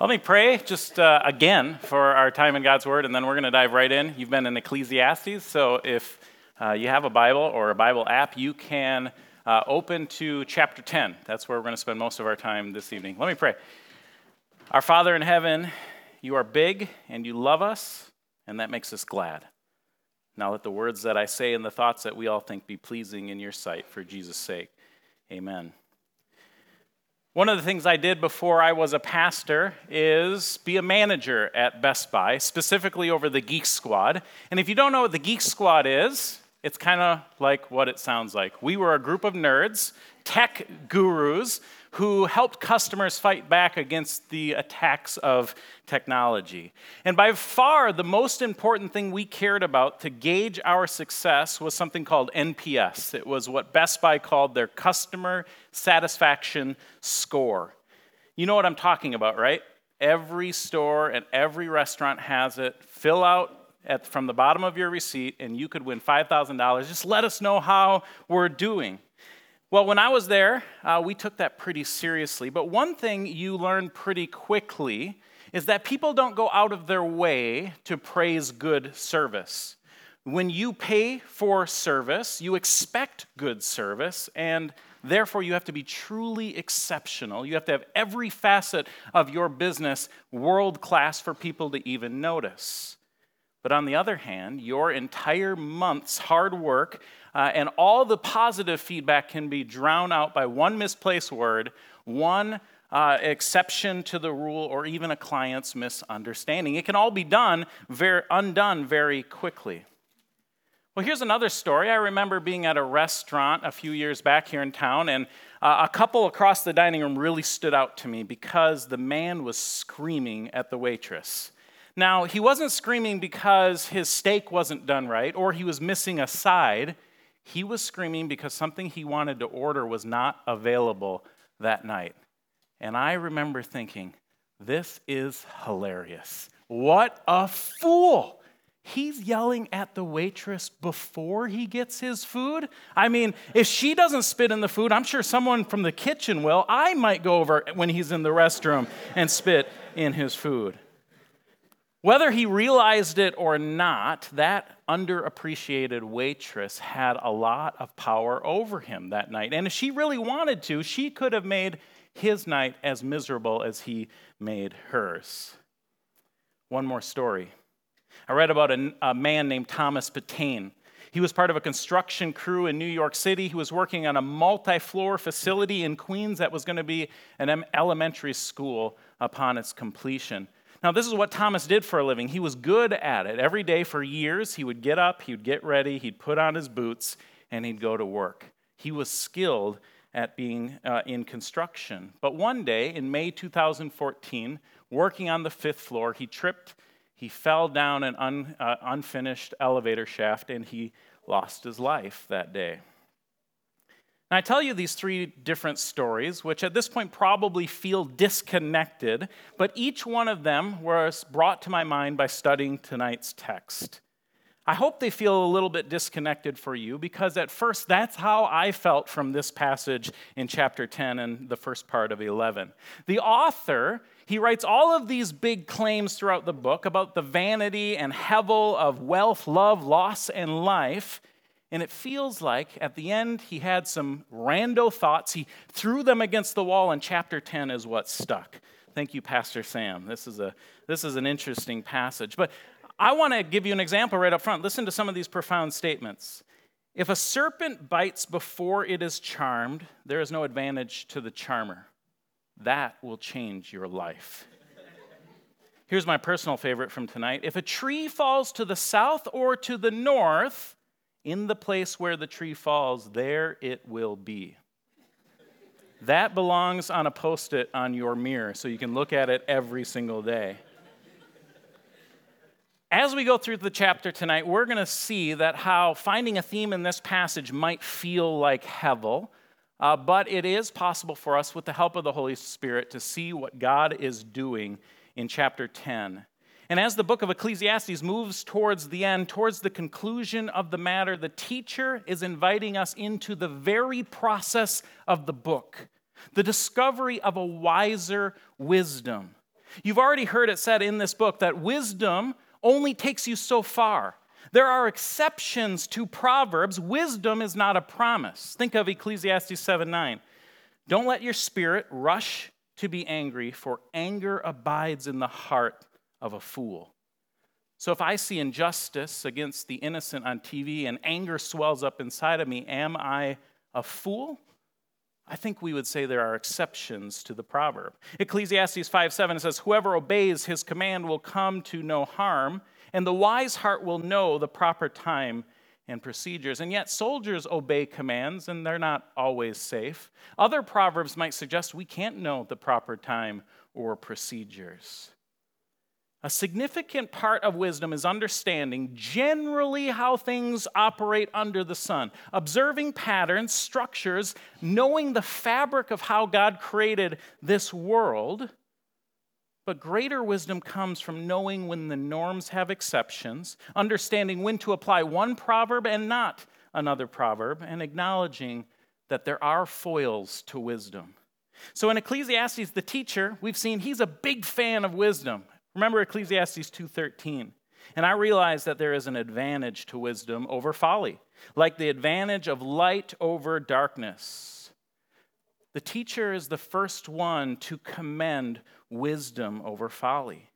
Let me pray just uh, again for our time in God's Word, and then we're going to dive right in. You've been in Ecclesiastes, so if uh, you have a Bible or a Bible app, you can uh, open to chapter 10. That's where we're going to spend most of our time this evening. Let me pray. Our Father in heaven, you are big and you love us, and that makes us glad. Now let the words that I say and the thoughts that we all think be pleasing in your sight for Jesus' sake. Amen. One of the things I did before I was a pastor is be a manager at Best Buy, specifically over the Geek Squad. And if you don't know what the Geek Squad is, it's kind of like what it sounds like. We were a group of nerds, tech gurus, who helped customers fight back against the attacks of technology. And by far, the most important thing we cared about to gauge our success was something called NPS. It was what Best Buy called their customer satisfaction score. You know what I'm talking about, right? Every store and every restaurant has it. Fill out at, from the bottom of your receipt, and you could win $5,000. Just let us know how we're doing. Well, when I was there, uh, we took that pretty seriously. But one thing you learn pretty quickly is that people don't go out of their way to praise good service. When you pay for service, you expect good service, and therefore you have to be truly exceptional. You have to have every facet of your business world class for people to even notice. But on the other hand, your entire month's hard work uh, and all the positive feedback can be drowned out by one misplaced word, one uh, exception to the rule, or even a client's misunderstanding. It can all be done, very, undone very quickly. Well, here's another story. I remember being at a restaurant a few years back here in town, and uh, a couple across the dining room really stood out to me because the man was screaming at the waitress. Now, he wasn't screaming because his steak wasn't done right or he was missing a side. He was screaming because something he wanted to order was not available that night. And I remember thinking, this is hilarious. What a fool! He's yelling at the waitress before he gets his food. I mean, if she doesn't spit in the food, I'm sure someone from the kitchen will. I might go over when he's in the restroom and spit in his food. Whether he realized it or not, that underappreciated waitress had a lot of power over him that night. And if she really wanted to, she could have made his night as miserable as he made hers. One more story. I read about a, a man named Thomas Patain. He was part of a construction crew in New York City. He was working on a multi floor facility in Queens that was going to be an elementary school upon its completion. Now, this is what Thomas did for a living. He was good at it. Every day for years, he would get up, he would get ready, he'd put on his boots, and he'd go to work. He was skilled at being uh, in construction. But one day in May 2014, working on the fifth floor, he tripped, he fell down an un, uh, unfinished elevator shaft, and he lost his life that day. Now, I tell you these three different stories, which at this point probably feel disconnected, but each one of them was brought to my mind by studying tonight's text. I hope they feel a little bit disconnected for you because at first that's how I felt from this passage in chapter 10 and the first part of 11. The author, he writes all of these big claims throughout the book about the vanity and hevel of wealth, love, loss, and life. And it feels like at the end he had some rando thoughts. He threw them against the wall, and chapter 10 is what stuck. Thank you, Pastor Sam. This is, a, this is an interesting passage. But I want to give you an example right up front. Listen to some of these profound statements. If a serpent bites before it is charmed, there is no advantage to the charmer. That will change your life. Here's my personal favorite from tonight. If a tree falls to the south or to the north, in the place where the tree falls, there it will be. That belongs on a post it on your mirror so you can look at it every single day. As we go through the chapter tonight, we're going to see that how finding a theme in this passage might feel like Hevel, uh, but it is possible for us, with the help of the Holy Spirit, to see what God is doing in chapter 10 and as the book of Ecclesiastes moves towards the end, towards the conclusion of the matter, the teacher is inviting us into the very process of the book, the discovery of a wiser wisdom. You've already heard it said in this book that wisdom only takes you so far. There are exceptions to Proverbs. Wisdom is not a promise. Think of Ecclesiastes 7 9. Don't let your spirit rush to be angry, for anger abides in the heart of a fool. So if I see injustice against the innocent on TV and anger swells up inside of me, am I a fool? I think we would say there are exceptions to the proverb. Ecclesiastes 5 7 says, Whoever obeys his command will come to no harm, and the wise heart will know the proper time and procedures. And yet, soldiers obey commands, and they're not always safe. Other proverbs might suggest we can't know the proper time or procedures. A significant part of wisdom is understanding generally how things operate under the sun, observing patterns, structures, knowing the fabric of how God created this world. But greater wisdom comes from knowing when the norms have exceptions, understanding when to apply one proverb and not another proverb, and acknowledging that there are foils to wisdom. So in Ecclesiastes, the teacher, we've seen he's a big fan of wisdom. Remember Ecclesiastes 2:13. And I realize that there is an advantage to wisdom over folly, like the advantage of light over darkness. The teacher is the first one to commend wisdom over folly.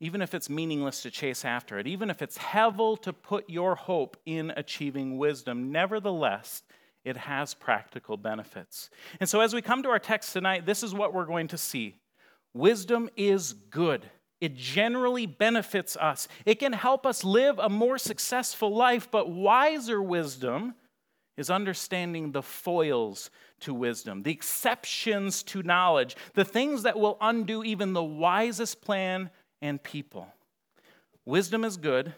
Even if it's meaningless to chase after it, even if it's hevel to put your hope in achieving wisdom, nevertheless, it has practical benefits. And so, as we come to our text tonight, this is what we're going to see. Wisdom is good. It generally benefits us. It can help us live a more successful life, but wiser wisdom is understanding the foils to wisdom, the exceptions to knowledge, the things that will undo even the wisest plan and people. Wisdom is good,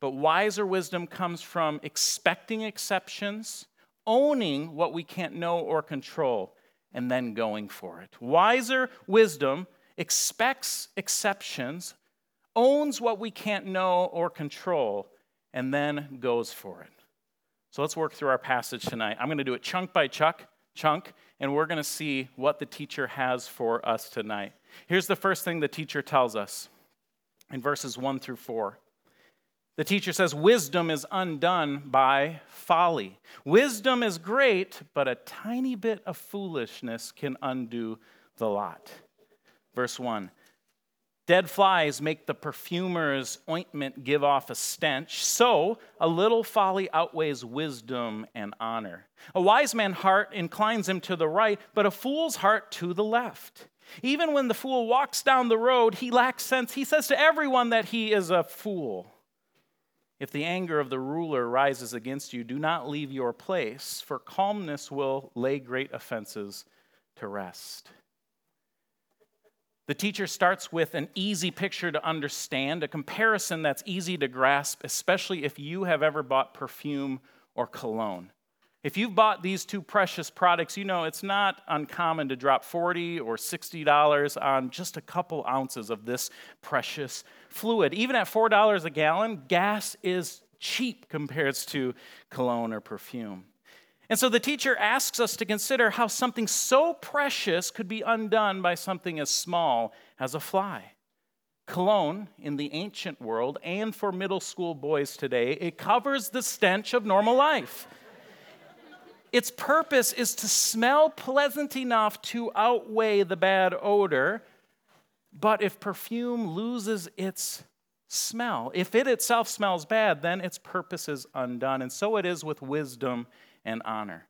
but wiser wisdom comes from expecting exceptions, owning what we can't know or control, and then going for it. Wiser wisdom expects exceptions, owns what we can't know or control, and then goes for it. So let's work through our passage tonight. I'm going to do it chunk by chunk, chunk, and we're going to see what the teacher has for us tonight. Here's the first thing the teacher tells us in verses 1 through 4. The teacher says, Wisdom is undone by folly. Wisdom is great, but a tiny bit of foolishness can undo the lot. Verse 1 Dead flies make the perfumer's ointment give off a stench, so a little folly outweighs wisdom and honor. A wise man's heart inclines him to the right, but a fool's heart to the left. Even when the fool walks down the road, he lacks sense. He says to everyone that he is a fool. If the anger of the ruler rises against you, do not leave your place, for calmness will lay great offenses to rest. The teacher starts with an easy picture to understand, a comparison that's easy to grasp, especially if you have ever bought perfume or cologne. If you've bought these two precious products, you know it's not uncommon to drop 40 or 60 dollars on just a couple ounces of this precious fluid. Even at $4 a gallon, gas is cheap compared to cologne or perfume. And so the teacher asks us to consider how something so precious could be undone by something as small as a fly. Cologne, in the ancient world and for middle school boys today, it covers the stench of normal life. Its purpose is to smell pleasant enough to outweigh the bad odor. But if perfume loses its smell, if it itself smells bad, then its purpose is undone. And so it is with wisdom and honor.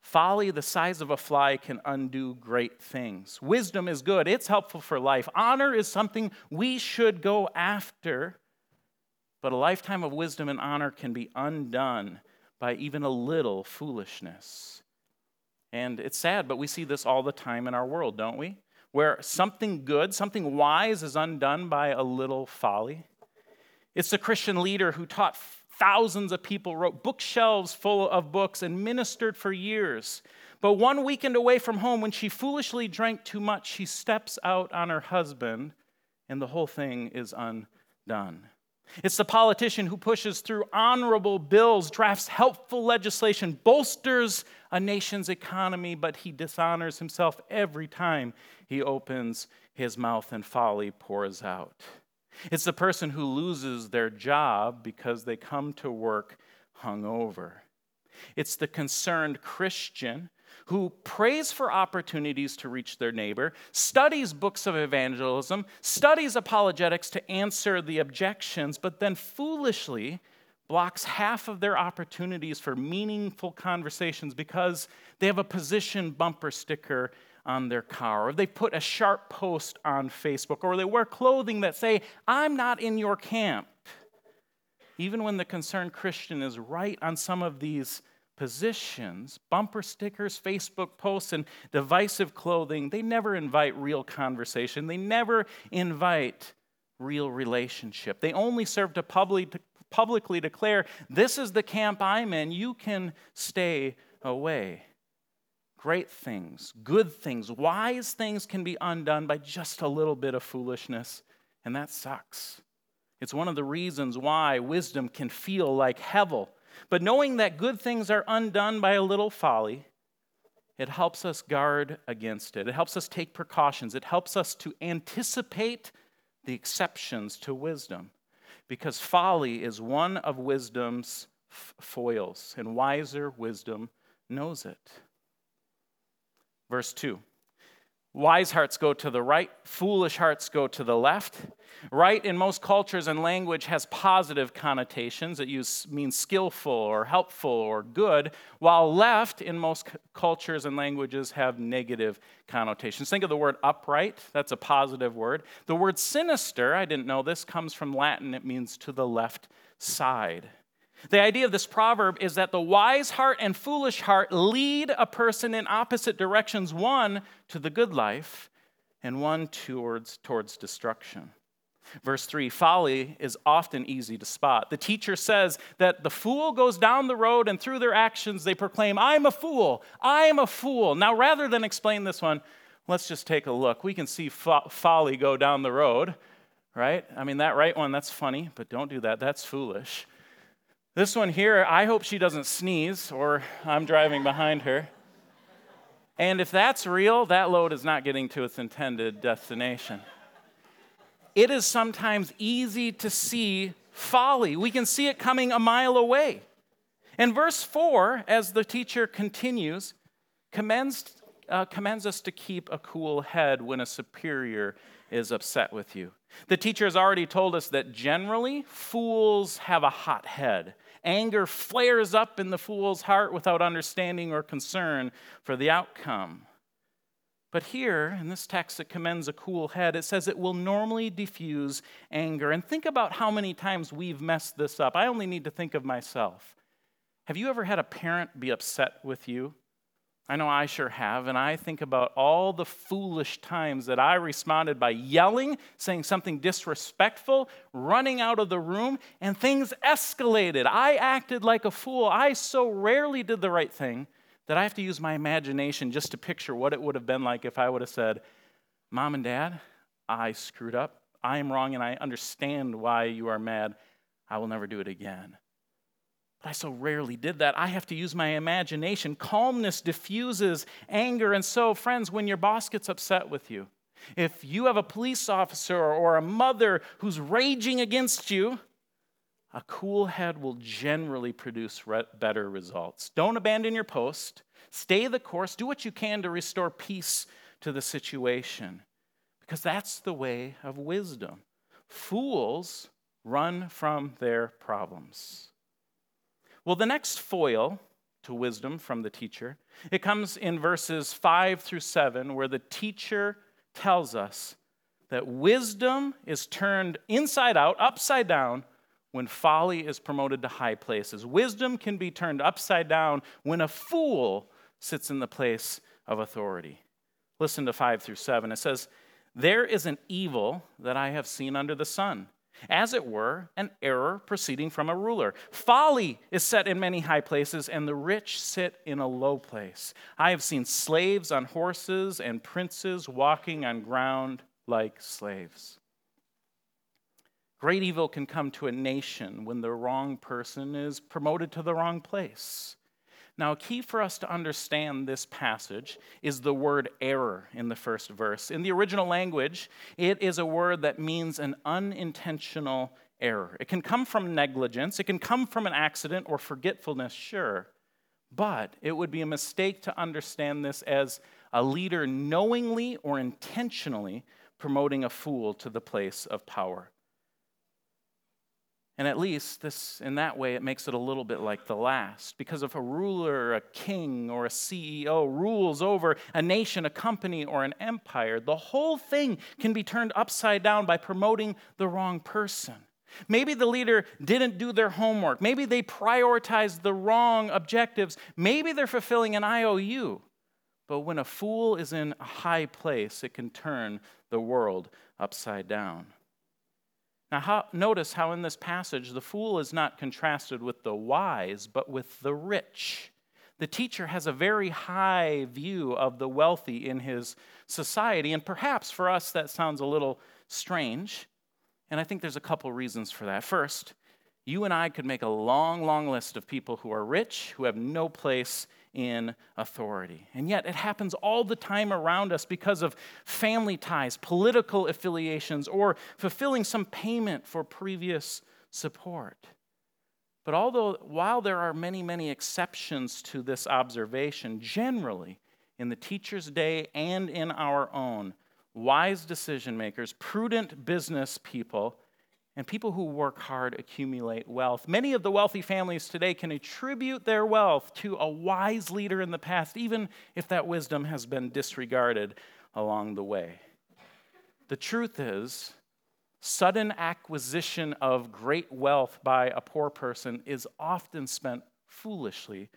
Folly, the size of a fly, can undo great things. Wisdom is good, it's helpful for life. Honor is something we should go after. But a lifetime of wisdom and honor can be undone by even a little foolishness. And it's sad, but we see this all the time in our world, don't we? Where something good, something wise is undone by a little folly. It's the Christian leader who taught thousands of people, wrote bookshelves full of books, and ministered for years. But one weekend away from home, when she foolishly drank too much, she steps out on her husband, and the whole thing is undone. It's the politician who pushes through honorable bills, drafts helpful legislation, bolsters a nation's economy, but he dishonors himself every time he opens his mouth and folly pours out. It's the person who loses their job because they come to work hungover. It's the concerned Christian who prays for opportunities to reach their neighbor, studies books of evangelism, studies apologetics to answer the objections, but then foolishly blocks half of their opportunities for meaningful conversations because they have a position bumper sticker on their car, or they put a sharp post on Facebook, or they wear clothing that say, I'm not in your camp. Even when the concerned Christian is right on some of these positions, bumper stickers, Facebook posts, and divisive clothing, they never invite real conversation. They never invite real relationship. They only serve to publicly, publicly declare, This is the camp I'm in, you can stay away. Great things, good things, wise things can be undone by just a little bit of foolishness, and that sucks. It's one of the reasons why wisdom can feel like hevel but knowing that good things are undone by a little folly, it helps us guard against it. It helps us take precautions. It helps us to anticipate the exceptions to wisdom because folly is one of wisdom's foils, and wiser wisdom knows it. Verse 2 Wise hearts go to the right, foolish hearts go to the left. Right in most cultures and language has positive connotations. It use, means skillful or helpful or good, while left in most cultures and languages have negative connotations. Think of the word upright, that's a positive word. The word sinister, I didn't know this, comes from Latin. It means to the left side. The idea of this proverb is that the wise heart and foolish heart lead a person in opposite directions, one to the good life and one towards, towards destruction. Verse 3 folly is often easy to spot. The teacher says that the fool goes down the road and through their actions they proclaim, I'm a fool, I am a fool. Now, rather than explain this one, let's just take a look. We can see fo- folly go down the road, right? I mean, that right one, that's funny, but don't do that. That's foolish. This one here, I hope she doesn't sneeze or I'm driving behind her. And if that's real, that load is not getting to its intended destination. It is sometimes easy to see folly. We can see it coming a mile away. And verse 4, as the teacher continues, commends, uh, commends us to keep a cool head when a superior is upset with you. The teacher has already told us that generally fools have a hot head. Anger flares up in the fool's heart without understanding or concern for the outcome. But here, in this text that commends a cool head, it says it will normally diffuse anger. And think about how many times we've messed this up. I only need to think of myself. Have you ever had a parent be upset with you I know I sure have, and I think about all the foolish times that I responded by yelling, saying something disrespectful, running out of the room, and things escalated. I acted like a fool. I so rarely did the right thing that I have to use my imagination just to picture what it would have been like if I would have said, Mom and Dad, I screwed up. I am wrong, and I understand why you are mad. I will never do it again. I so rarely did that. I have to use my imagination. Calmness diffuses anger. And so, friends, when your boss gets upset with you, if you have a police officer or a mother who's raging against you, a cool head will generally produce re- better results. Don't abandon your post. Stay the course. Do what you can to restore peace to the situation because that's the way of wisdom. Fools run from their problems. Well, the next foil to wisdom from the teacher, it comes in verses 5 through 7 where the teacher tells us that wisdom is turned inside out, upside down when folly is promoted to high places. Wisdom can be turned upside down when a fool sits in the place of authority. Listen to 5 through 7. It says, There is an evil that I have seen under the sun as it were, an error proceeding from a ruler. Folly is set in many high places, and the rich sit in a low place. I have seen slaves on horses and princes walking on ground like slaves. Great evil can come to a nation when the wrong person is promoted to the wrong place. Now, a key for us to understand this passage is the word error in the first verse. In the original language, it is a word that means an unintentional error. It can come from negligence, it can come from an accident or forgetfulness, sure, but it would be a mistake to understand this as a leader knowingly or intentionally promoting a fool to the place of power. And at least this in that way it makes it a little bit like the last because if a ruler, a king or a CEO rules over a nation, a company or an empire, the whole thing can be turned upside down by promoting the wrong person. Maybe the leader didn't do their homework. Maybe they prioritized the wrong objectives. Maybe they're fulfilling an IOU. But when a fool is in a high place, it can turn the world upside down. Now, how, notice how in this passage the fool is not contrasted with the wise, but with the rich. The teacher has a very high view of the wealthy in his society, and perhaps for us that sounds a little strange. And I think there's a couple reasons for that. First, you and I could make a long, long list of people who are rich, who have no place in authority. And yet it happens all the time around us because of family ties, political affiliations, or fulfilling some payment for previous support. But although, while there are many, many exceptions to this observation, generally, in the teacher's day and in our own, wise decision makers, prudent business people, and people who work hard accumulate wealth. Many of the wealthy families today can attribute their wealth to a wise leader in the past, even if that wisdom has been disregarded along the way. The truth is, sudden acquisition of great wealth by a poor person is often spent foolishly.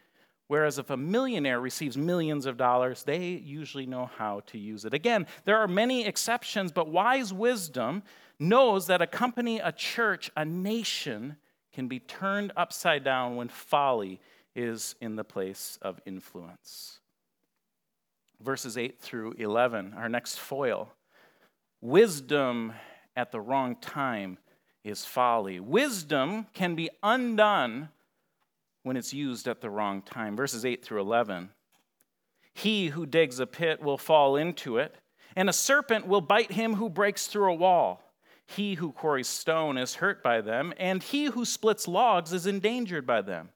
Whereas if a millionaire receives millions of dollars, they usually know how to use it. Again, there are many exceptions, but wise wisdom knows that a company, a church, a nation can be turned upside down when folly is in the place of influence. Verses 8 through 11, our next foil. Wisdom at the wrong time is folly. Wisdom can be undone when it's used at the wrong time. Verses 8 through 11. He who digs a pit will fall into it, and a serpent will bite him who breaks through a wall. He who quarries stone is hurt by them, and he who splits logs is endangered by them.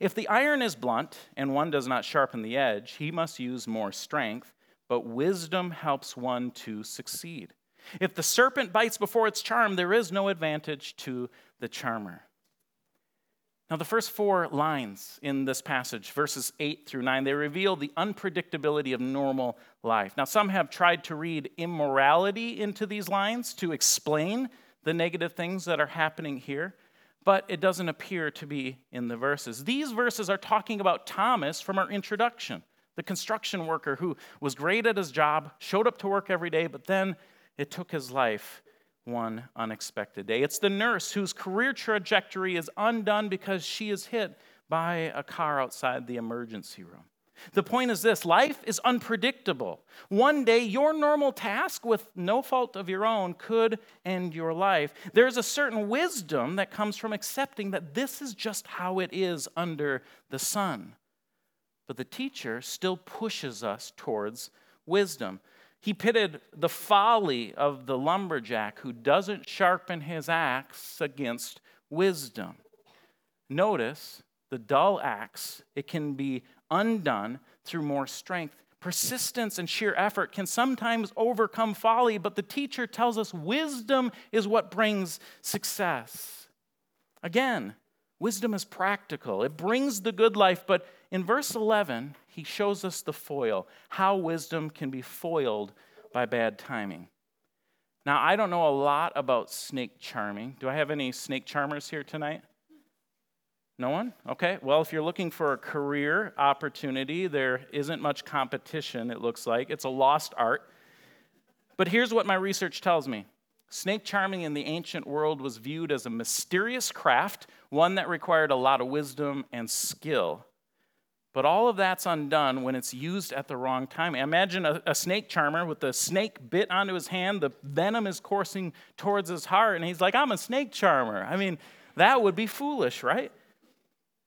If the iron is blunt and one does not sharpen the edge, he must use more strength, but wisdom helps one to succeed. If the serpent bites before it's charm, there is no advantage to the charmer. Now, the first four lines in this passage, verses 8 through 9, they reveal the unpredictability of normal life. Now, some have tried to read immorality into these lines to explain the negative things that are happening here, but it doesn't appear to be in the verses. These verses are talking about Thomas from our introduction, the construction worker who was great at his job, showed up to work every day, but then it took his life one unexpected day. It's the nurse whose career trajectory is undone because she is hit by a car outside the emergency room. The point is this life is unpredictable. One day, your normal task with no fault of your own could end your life. There's a certain wisdom that comes from accepting that this is just how it is under the sun. But the teacher still pushes us towards wisdom. He pitted the folly of the lumberjack who doesn't sharpen his axe against wisdom. Notice the dull axe, it can be undone through more strength. Persistence and sheer effort can sometimes overcome folly, but the teacher tells us wisdom is what brings success. Again, wisdom is practical, it brings the good life, but in verse 11, he shows us the foil, how wisdom can be foiled by bad timing. Now, I don't know a lot about snake charming. Do I have any snake charmers here tonight? No one? Okay. Well, if you're looking for a career opportunity, there isn't much competition, it looks like. It's a lost art. But here's what my research tells me snake charming in the ancient world was viewed as a mysterious craft, one that required a lot of wisdom and skill. But all of that's undone when it's used at the wrong time. Imagine a, a, snake charmer with the snake bit onto his hand, the venom is coursing towards his heart, and he's like, I'm a snake charmer. I mean, that would be foolish, right?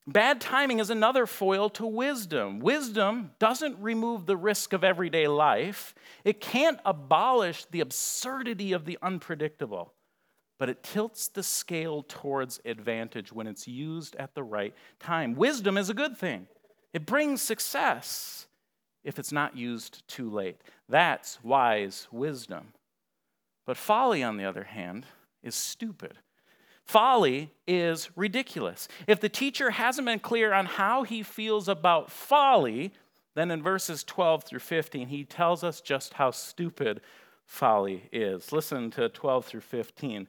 Bad timing is another foil to wisdom. Wisdom doesn't remove the risk of everyday life, it can't abolish the absurdity of the unpredictable, but it tilts the scale towards advantage when it's used at the right time. Wisdom is a good thing. It brings success if it's not used too late. That's wise wisdom. But folly, on the other hand, is stupid. Folly is ridiculous. If the teacher hasn't been clear on how he feels about folly, then in verses 12 through 15, he tells us just how stupid folly is. Listen to 12 through 15.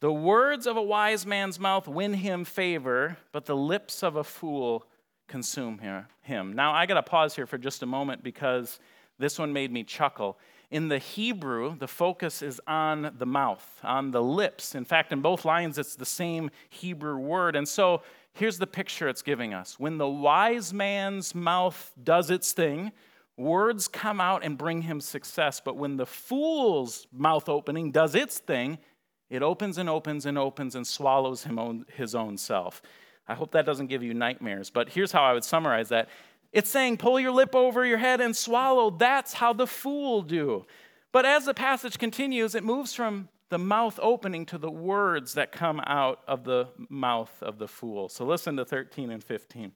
The words of a wise man's mouth win him favor, but the lips of a fool consume here him. Now, I got to pause here for just a moment because this one made me chuckle. In the Hebrew, the focus is on the mouth, on the lips. In fact, in both lines, it's the same Hebrew word. And so here's the picture it's giving us. When the wise man's mouth does its thing, words come out and bring him success. But when the fool's mouth opening does its thing, it opens and opens and opens and swallows him own, his own self. I hope that doesn't give you nightmares, but here's how I would summarize that. It's saying, pull your lip over your head and swallow. That's how the fool do. But as the passage continues, it moves from the mouth opening to the words that come out of the mouth of the fool. So listen to 13 and 15. It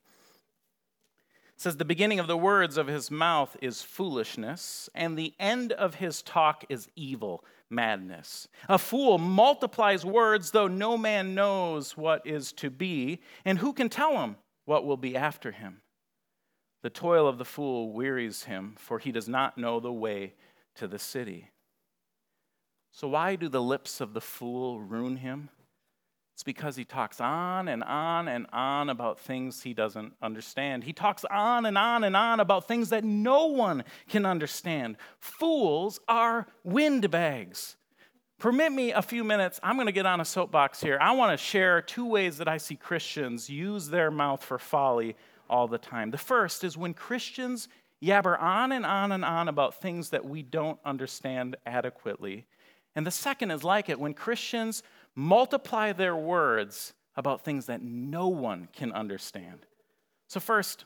says, The beginning of the words of his mouth is foolishness, and the end of his talk is evil madness. A fool multiplies words, though no man knows what is to be, and who can tell him what will be after him? The toil of the fool wearies him, for he does not know the way to the city. So, why do the lips of the fool ruin him? It's because he talks on and on and on about things he doesn't understand. He talks on and on and on about things that no one can understand. Fools are windbags. Permit me a few minutes. I'm going to get on a soapbox here. I want to share two ways that I see Christians use their mouth for folly all the time. The first is when Christians yabber on and on and on about things that we don't understand adequately. And the second is like it when Christians multiply their words about things that no one can understand. So, first,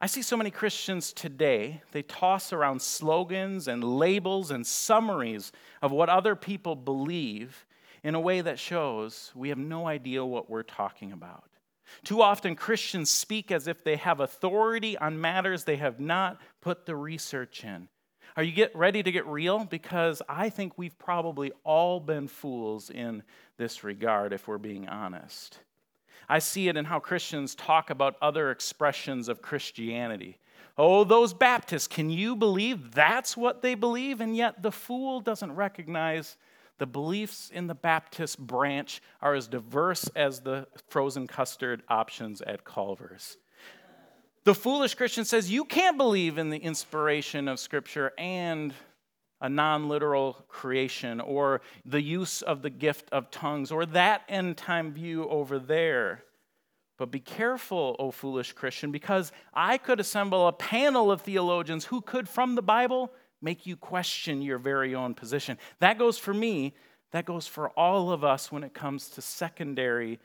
I see so many Christians today, they toss around slogans and labels and summaries of what other people believe in a way that shows we have no idea what we're talking about. Too often, Christians speak as if they have authority on matters they have not put the research in. Are you get ready to get real? Because I think we've probably all been fools in this regard, if we're being honest. I see it in how Christians talk about other expressions of Christianity. Oh, those Baptists, can you believe that's what they believe? And yet the fool doesn't recognize the beliefs in the Baptist branch are as diverse as the frozen custard options at Culver's. The foolish Christian says you can't believe in the inspiration of Scripture and a non literal creation or the use of the gift of tongues or that end time view over there. But be careful, O foolish Christian, because I could assemble a panel of theologians who could, from the Bible, make you question your very own position. That goes for me, that goes for all of us when it comes to secondary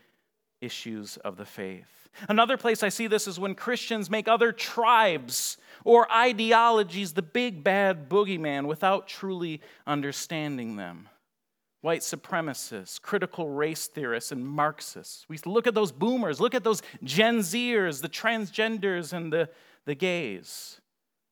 issues of the faith. Another place I see this is when Christians make other tribes or ideologies the big bad boogeyman without truly understanding them. White supremacists, critical race theorists, and Marxists. We look at those boomers, look at those Gen Zers, the transgenders, and the, the gays.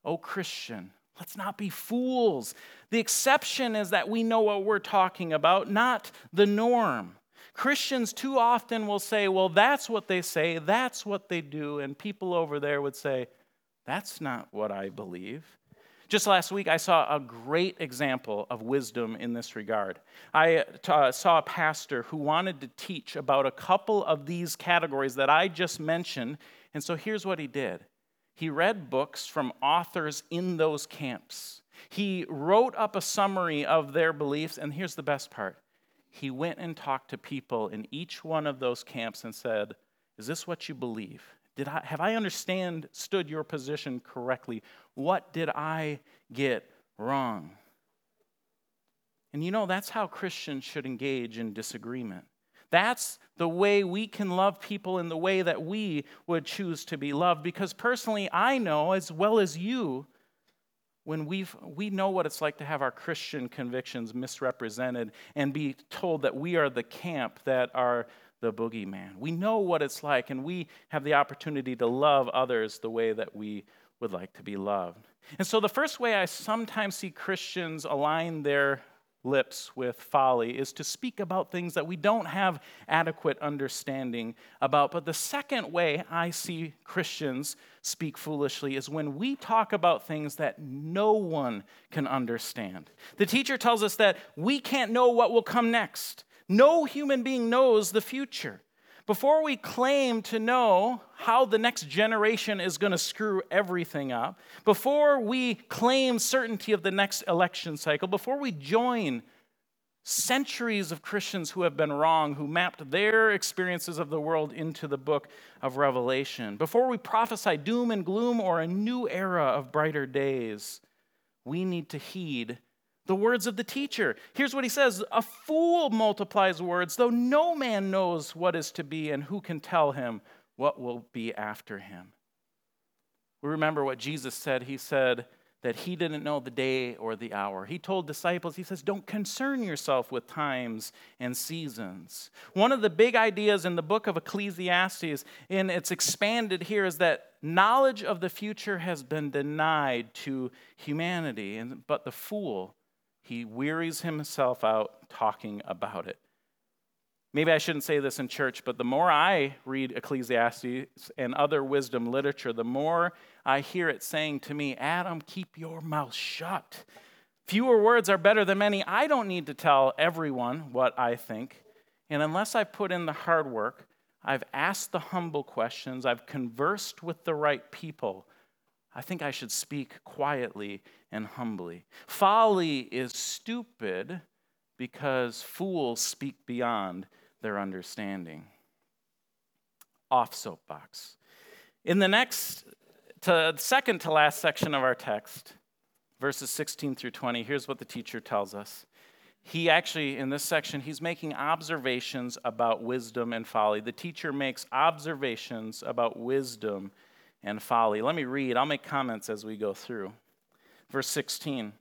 Oh, Christian, let's not be fools. The exception is that we know what we're talking about, not the norm. Christians too often will say, well, that's what they say, that's what they do. And people over there would say, that's not what I believe. Just last week, I saw a great example of wisdom in this regard. I uh, saw a pastor who wanted to teach about a couple of these categories that I just mentioned. And so here's what he did he read books from authors in those camps. He wrote up a summary of their beliefs, and here's the best part he went and talked to people in each one of those camps and said, Is this what you believe? Did I, have I understood your position correctly? What did I get wrong? And you know, that's how Christians should engage in disagreement. That's the way we can love people in the way that we would choose to be loved. Because personally, I know as well as you, when we've, we know what it's like to have our Christian convictions misrepresented and be told that we are the camp that are the boogeyman. We know what it's like, and we have the opportunity to love others the way that we would like to be loved. And so, the first way I sometimes see Christians align their lips with folly is to speak about things that we don't have adequate understanding about. But the second way I see Christians speak foolishly is when we talk about things that no one can understand. The teacher tells us that we can't know what will come next. No human being knows the future. Before we claim to know how the next generation is going to screw everything up, before we claim certainty of the next election cycle, before we join centuries of Christians who have been wrong, who mapped their experiences of the world into the book of Revelation, before we prophesy doom and gloom or a new era of brighter days, we need to heed the words of the teacher. Here's what he says A fool multiplies words, though no man knows what is to be and who can tell him what will be after him. We remember what Jesus said. He said that he didn't know the day or the hour. He told disciples, he says, Don't concern yourself with times and seasons. One of the big ideas in the book of Ecclesiastes, and it's expanded here, is that knowledge of the future has been denied to humanity, but the fool he wearies himself out talking about it. Maybe I shouldn't say this in church, but the more I read Ecclesiastes and other wisdom literature, the more I hear it saying to me, Adam, keep your mouth shut. Fewer words are better than many. I don't need to tell everyone what I think. And unless I put in the hard work, I've asked the humble questions, I've conversed with the right people, I think I should speak quietly and humbly. Folly is stupid because fools speak beyond their understanding. Off soapbox. In the next, to, second to last section of our text, verses 16 through 20, here's what the teacher tells us. He actually, in this section, he's making observations about wisdom and folly. The teacher makes observations about wisdom and folly. Let me read, I'll make comments as we go through. Verse 16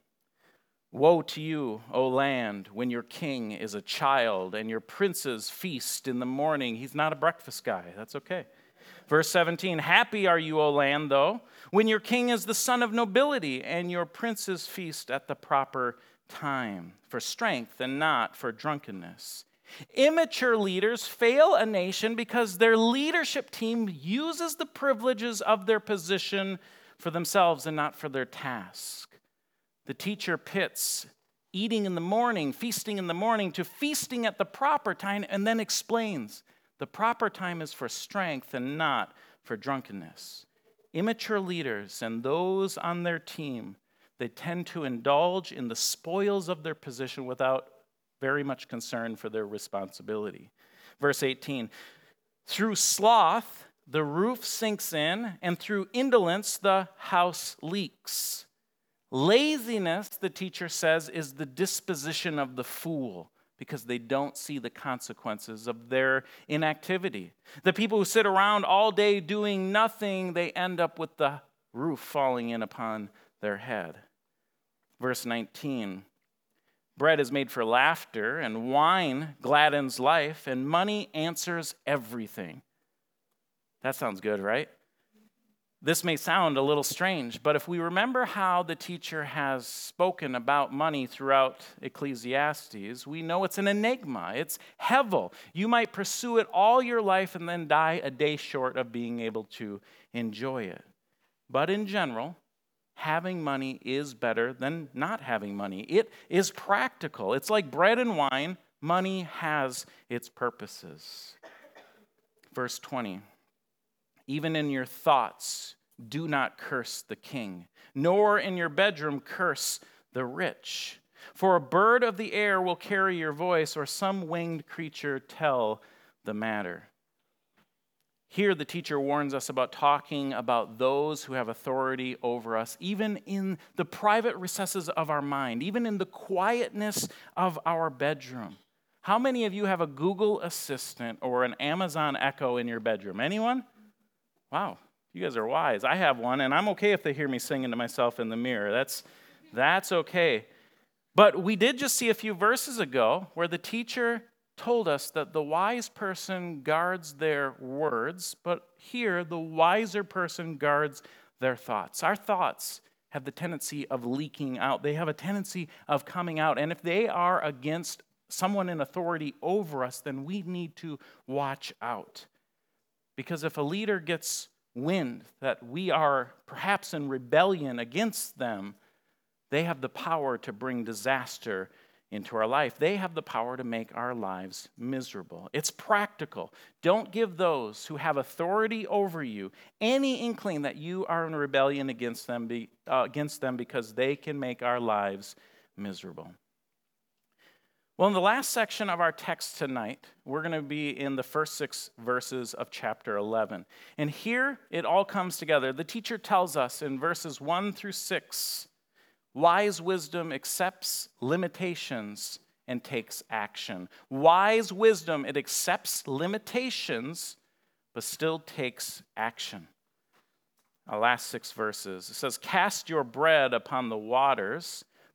Woe to you, O land, when your king is a child and your princes feast in the morning. He's not a breakfast guy, that's okay. Verse 17 Happy are you, O land, though, when your king is the son of nobility and your princes feast at the proper time, for strength and not for drunkenness. Immature leaders fail a nation because their leadership team uses the privileges of their position for themselves and not for their task. The teacher pits eating in the morning, feasting in the morning, to feasting at the proper time, and then explains the proper time is for strength and not for drunkenness. Immature leaders and those on their team, they tend to indulge in the spoils of their position without very much concern for their responsibility. Verse 18 Through sloth, the roof sinks in, and through indolence, the house leaks. Laziness, the teacher says, is the disposition of the fool because they don't see the consequences of their inactivity. The people who sit around all day doing nothing, they end up with the roof falling in upon their head. Verse 19 Bread is made for laughter, and wine gladdens life, and money answers everything. That sounds good, right? This may sound a little strange, but if we remember how the teacher has spoken about money throughout Ecclesiastes, we know it's an enigma. It's hevel. You might pursue it all your life and then die a day short of being able to enjoy it. But in general, having money is better than not having money. It is practical. It's like bread and wine, money has its purposes. Verse 20 Even in your thoughts, do not curse the king, nor in your bedroom curse the rich. For a bird of the air will carry your voice, or some winged creature tell the matter. Here, the teacher warns us about talking about those who have authority over us, even in the private recesses of our mind, even in the quietness of our bedroom. How many of you have a Google Assistant or an Amazon Echo in your bedroom? Anyone? Wow, you guys are wise. I have one, and I'm okay if they hear me singing to myself in the mirror. That's, that's okay. But we did just see a few verses ago where the teacher told us that the wise person guards their words, but here the wiser person guards their thoughts. Our thoughts have the tendency of leaking out, they have a tendency of coming out. And if they are against someone in authority over us, then we need to watch out. Because if a leader gets wind that we are perhaps in rebellion against them, they have the power to bring disaster into our life. They have the power to make our lives miserable. It's practical. Don't give those who have authority over you any inkling that you are in rebellion against them, be, uh, against them because they can make our lives miserable. Well, in the last section of our text tonight, we're going to be in the first six verses of chapter 11. And here it all comes together. The teacher tells us in verses 1 through 6 Wise wisdom accepts limitations and takes action. Wise wisdom, it accepts limitations, but still takes action. Our last six verses. It says, Cast your bread upon the waters,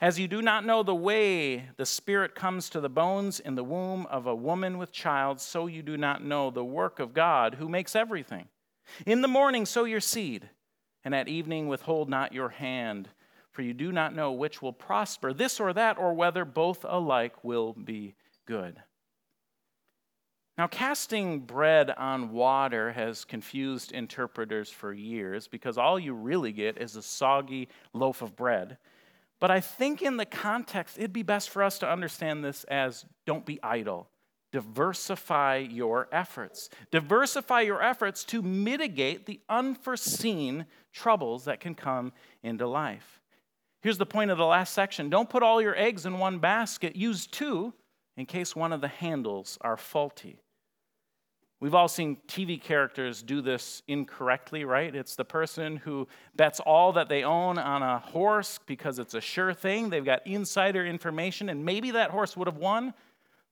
As you do not know the way the Spirit comes to the bones in the womb of a woman with child, so you do not know the work of God who makes everything. In the morning sow your seed, and at evening withhold not your hand for you do not know which will prosper, this or that, or whether both alike will be good. Now, casting bread on water has confused interpreters for years because all you really get is a soggy loaf of bread. But I think in the context, it'd be best for us to understand this as don't be idle. Diversify your efforts. Diversify your efforts to mitigate the unforeseen troubles that can come into life. Here's the point of the last section don't put all your eggs in one basket, use two in case one of the handles are faulty. We've all seen TV characters do this incorrectly, right? It's the person who bets all that they own on a horse because it's a sure thing. They've got insider information, and maybe that horse would have won,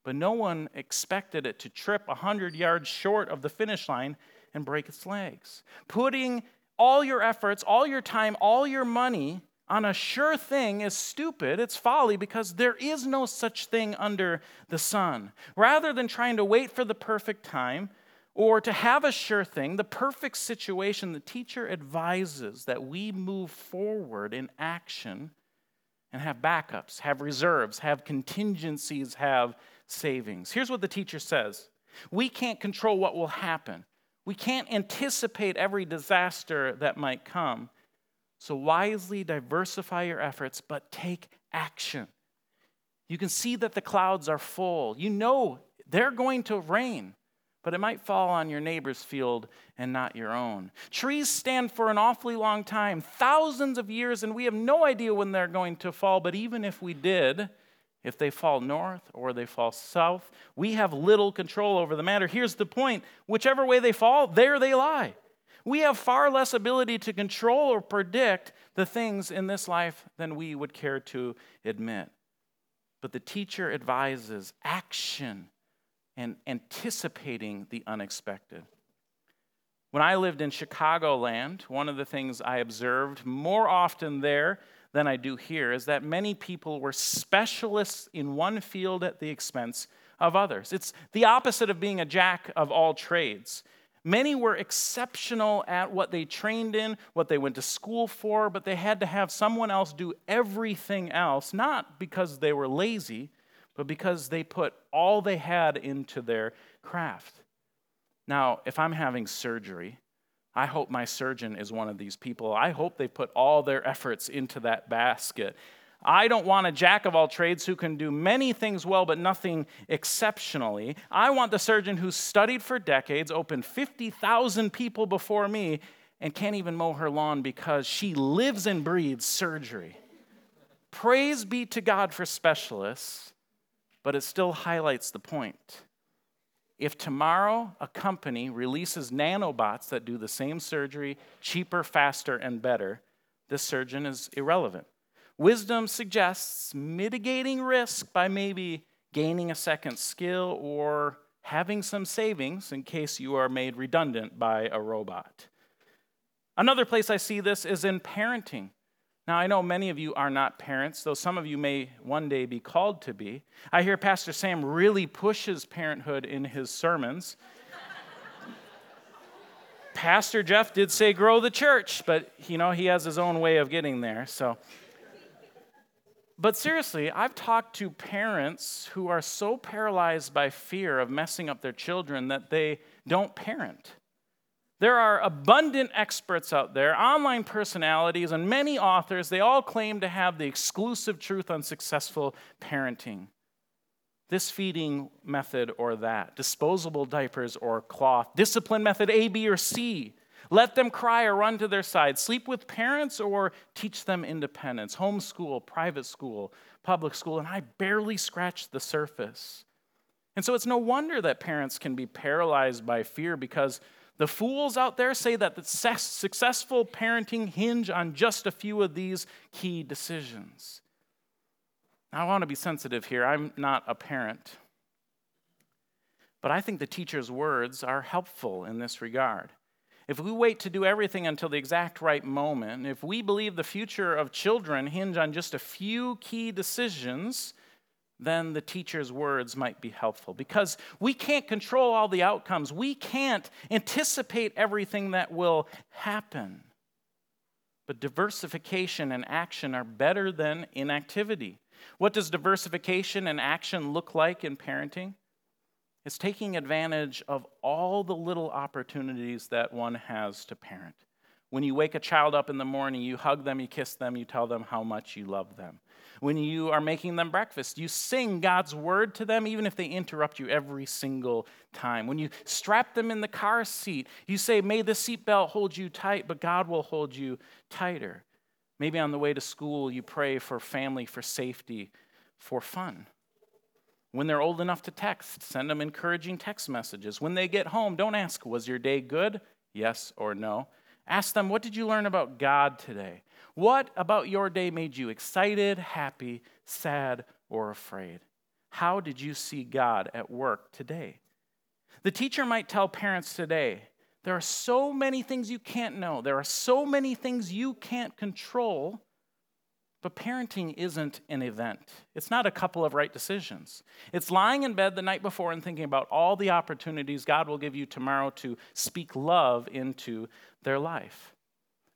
but no one expected it to trip 100 yards short of the finish line and break its legs. Putting all your efforts, all your time, all your money on a sure thing is stupid. It's folly because there is no such thing under the sun. Rather than trying to wait for the perfect time or to have a sure thing, the perfect situation, the teacher advises that we move forward in action and have backups, have reserves, have contingencies, have savings. Here's what the teacher says We can't control what will happen. We can't anticipate every disaster that might come. So wisely diversify your efforts, but take action. You can see that the clouds are full. You know they're going to rain, but it might fall on your neighbor's field and not your own. Trees stand for an awfully long time, thousands of years, and we have no idea when they're going to fall. But even if we did, if they fall north or they fall south, we have little control over the matter. Here's the point whichever way they fall, there they lie. We have far less ability to control or predict the things in this life than we would care to admit. But the teacher advises action and anticipating the unexpected. When I lived in Chicagoland, one of the things I observed more often there than I do here is that many people were specialists in one field at the expense of others. It's the opposite of being a jack of all trades. Many were exceptional at what they trained in, what they went to school for, but they had to have someone else do everything else, not because they were lazy, but because they put all they had into their craft. Now, if I'm having surgery, I hope my surgeon is one of these people. I hope they put all their efforts into that basket. I don't want a jack of all trades who can do many things well but nothing exceptionally. I want the surgeon who studied for decades, opened 50,000 people before me, and can't even mow her lawn because she lives and breathes surgery. Praise be to God for specialists, but it still highlights the point. If tomorrow a company releases nanobots that do the same surgery cheaper, faster, and better, this surgeon is irrelevant. Wisdom suggests mitigating risk by maybe gaining a second skill or having some savings in case you are made redundant by a robot. Another place I see this is in parenting. Now, I know many of you are not parents, though some of you may one day be called to be. I hear Pastor Sam really pushes parenthood in his sermons. Pastor Jeff did say grow the church, but you know, he has his own way of getting there. So But seriously, I've talked to parents who are so paralyzed by fear of messing up their children that they don't parent. There are abundant experts out there, online personalities, and many authors. They all claim to have the exclusive truth on successful parenting. This feeding method or that, disposable diapers or cloth, discipline method A, B, or C. Let them cry or run to their side. Sleep with parents or teach them independence. Homeschool, private school, public school, and I barely scratched the surface. And so it's no wonder that parents can be paralyzed by fear because the fools out there say that the successful parenting hinge on just a few of these key decisions. Now, I want to be sensitive here. I'm not a parent. But I think the teacher's words are helpful in this regard. If we wait to do everything until the exact right moment, if we believe the future of children hinge on just a few key decisions, then the teacher's words might be helpful because we can't control all the outcomes. We can't anticipate everything that will happen. But diversification and action are better than inactivity. What does diversification and action look like in parenting? It's taking advantage of all the little opportunities that one has to parent. When you wake a child up in the morning, you hug them, you kiss them, you tell them how much you love them. When you are making them breakfast, you sing God's word to them, even if they interrupt you every single time. When you strap them in the car seat, you say, May the seatbelt hold you tight, but God will hold you tighter. Maybe on the way to school, you pray for family, for safety, for fun. When they're old enough to text, send them encouraging text messages. When they get home, don't ask, Was your day good? Yes or no. Ask them, What did you learn about God today? What about your day made you excited, happy, sad, or afraid? How did you see God at work today? The teacher might tell parents today, There are so many things you can't know, there are so many things you can't control. But parenting isn't an event. It's not a couple of right decisions. It's lying in bed the night before and thinking about all the opportunities God will give you tomorrow to speak love into their life.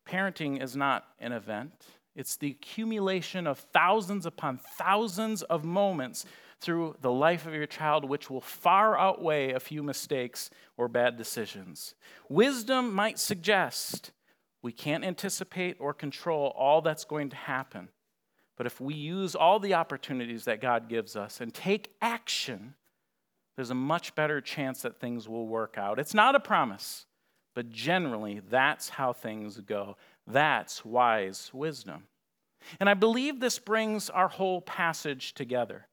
Parenting is not an event, it's the accumulation of thousands upon thousands of moments through the life of your child, which will far outweigh a few mistakes or bad decisions. Wisdom might suggest we can't anticipate or control all that's going to happen. But if we use all the opportunities that God gives us and take action, there's a much better chance that things will work out. It's not a promise, but generally, that's how things go. That's wise wisdom. And I believe this brings our whole passage together.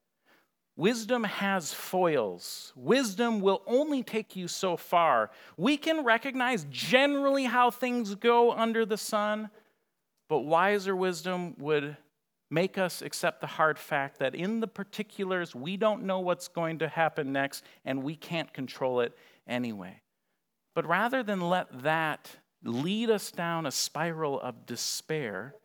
Wisdom has foils. Wisdom will only take you so far. We can recognize generally how things go under the sun, but wiser wisdom would make us accept the hard fact that in the particulars, we don't know what's going to happen next and we can't control it anyway. But rather than let that lead us down a spiral of despair,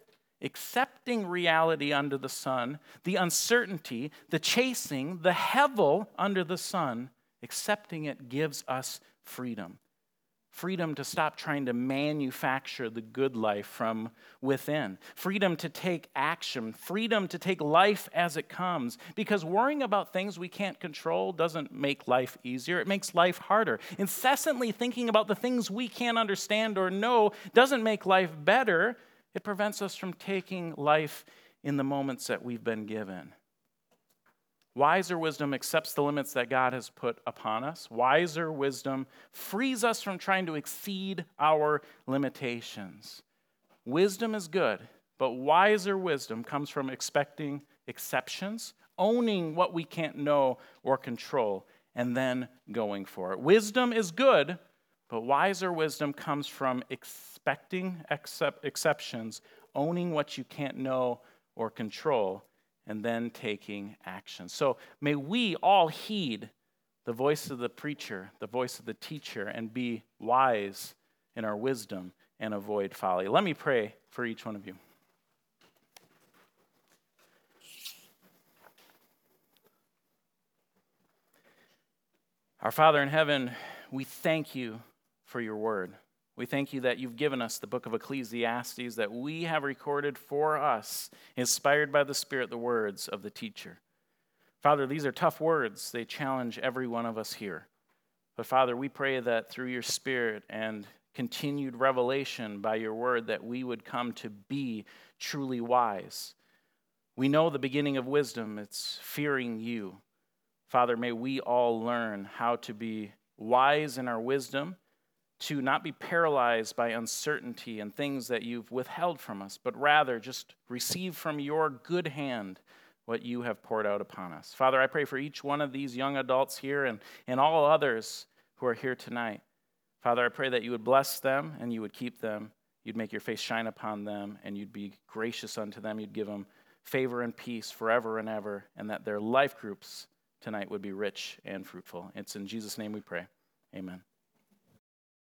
accepting reality under the sun, the uncertainty, the chasing, the hevel under the sun, accepting it gives us freedom freedom to stop trying to manufacture the good life from within, freedom to take action, freedom to take life as it comes. Because worrying about things we can't control doesn't make life easier, it makes life harder. Incessantly thinking about the things we can't understand or know doesn't make life better, it prevents us from taking life in the moments that we've been given. Wiser wisdom accepts the limits that God has put upon us. Wiser wisdom frees us from trying to exceed our limitations. Wisdom is good, but wiser wisdom comes from expecting exceptions, owning what we can't know or control, and then going for it. Wisdom is good, but wiser wisdom comes from expecting exceptions, owning what you can't know or control, and then taking action. So may we all heed the voice of the preacher, the voice of the teacher, and be wise in our wisdom and avoid folly. Let me pray for each one of you. Our Father in heaven, we thank you for your word. We thank you that you've given us the book of Ecclesiastes, that we have recorded for us, inspired by the Spirit, the words of the teacher. Father, these are tough words. They challenge every one of us here. But Father, we pray that through your Spirit and continued revelation by your word, that we would come to be truly wise. We know the beginning of wisdom, it's fearing you. Father, may we all learn how to be wise in our wisdom, to not be paralyzed by uncertainty and things that you've withheld from us, but rather just receive from your good hand what you have poured out upon us. Father, I pray for each one of these young adults here and, and all others who are here tonight. Father, I pray that you would bless them and you would keep them. You'd make your face shine upon them and you'd be gracious unto them. You'd give them favor and peace forever and ever, and that their life groups tonight would be rich and fruitful. It's in Jesus' name we pray. Amen.